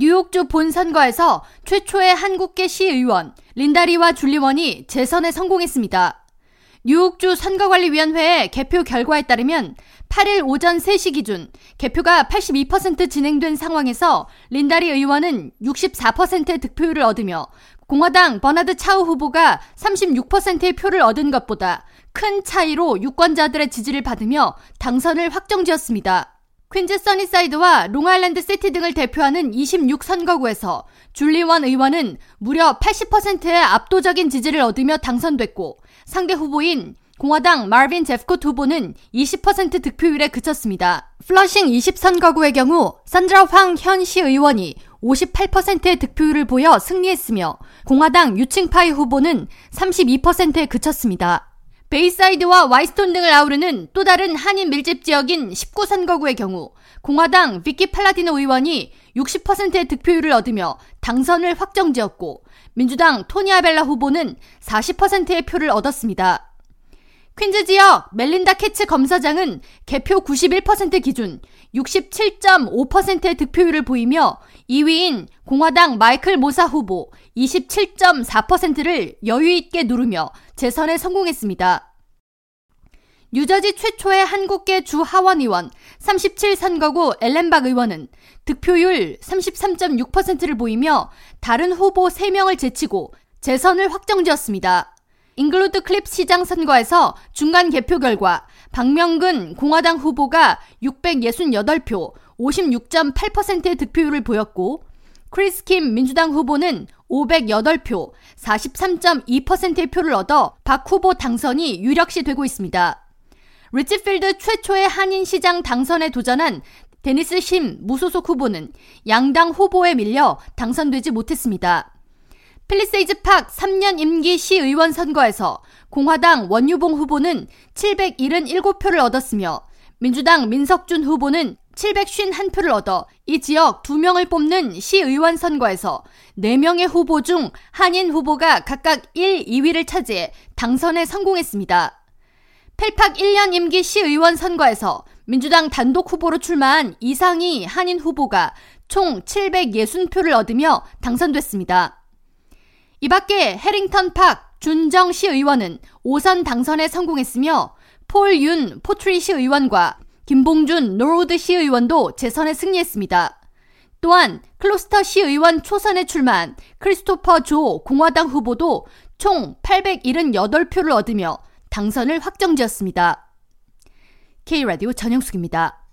뉴욕주 본선거에서 최초의 한국계 시의원 린다리와 줄리원이 재선에 성공했습니다. 뉴욕주 선거관리위원회의 개표 결과에 따르면 8일 오전 3시 기준 개표가 82% 진행된 상황에서 린다리 의원은 64%의 득표율을 얻으며 공화당 버나드 차우 후보가 36%의 표를 얻은 것보다 큰 차이로 유권자들의 지지를 받으며 당선을 확정지었습니다. 퀸즈 써니사이드와 롱아일랜드 시티 등을 대표하는 26선거구에서 줄리 원 의원은 무려 80%의 압도적인 지지를 얻으며 당선됐고 상대 후보인 공화당 마빈 제프콧 후보는 20% 득표율에 그쳤습니다. 플러싱 20선거구의 경우 산드라 황 현 시의원이 58%의 득표율을 보여 승리했으며 공화당 유칭파이 후보는 32%에 그쳤습니다. 베이사이드와 화이트스톤 등을 아우르는 또 다른 한인 밀집 지역인 19선거구의 경우 공화당 비키 팔라디노 의원이 60%의 득표율을 얻으며 당선을 확정지었고 민주당 토니 아벨라 후보는 40%의 표를 얻었습니다. 퀸즈 지역 멜린다 캐츠 검사장은 개표 91% 기준 67.5%의 득표율을 보이며 2위인 공화당 마이클 모사 후보 27.4%를 여유있게 누르며 재선에 성공했습니다. 뉴저지 최초의 한국계 주 하원 의원 37선거구 엘렌 박 의원은 득표율 33.6%를 보이며 다른 후보 3명을 제치고 재선을 확정지었습니다. 잉글우드 클립 시장 선거에서 중간 개표 결과 박명근 공화당 후보가 668표 56.8%의 득표율을 보였고 크리스 킴 민주당 후보는 508표 43.2%의 표를 얻어 박 후보 당선이 유력시 되고 있습니다. 리지필드 최초의 한인 시장 당선에 도전한 데니스 심 무소속 후보는 양당 후보에 밀려 당선되지 못했습니다. 팰리세이즈 팍 3년 임기 시의원 선거에서 공화당 원유봉 후보는 777표를 얻었으며 민주당 민석준 후보는 751표를 얻어 이 지역 2명을 뽑는 시의원 선거에서 4명의 후보 중 한인 후보가 각각 1, 2위를 차지해 당선에 성공했습니다. 펠팍 1년 임기 시의원 선거에서 민주당 단독 후보로 출마한 이상희 한인 후보가 총 760표를 얻으며 당선됐습니다. 이 밖에 해링턴 팍 준정 시 의원은 5선 당선에 성공했으며 폴 윤 포트리 시 의원과 김봉준 노우드 시 의원도 재선에 승리했습니다. 또한 클로스터 시 의원 초선에 출마한 크리스토퍼 조 공화당 후보도 총 878표를 얻으며 당선을 확정지었습니다. K라디오 전영숙입니다.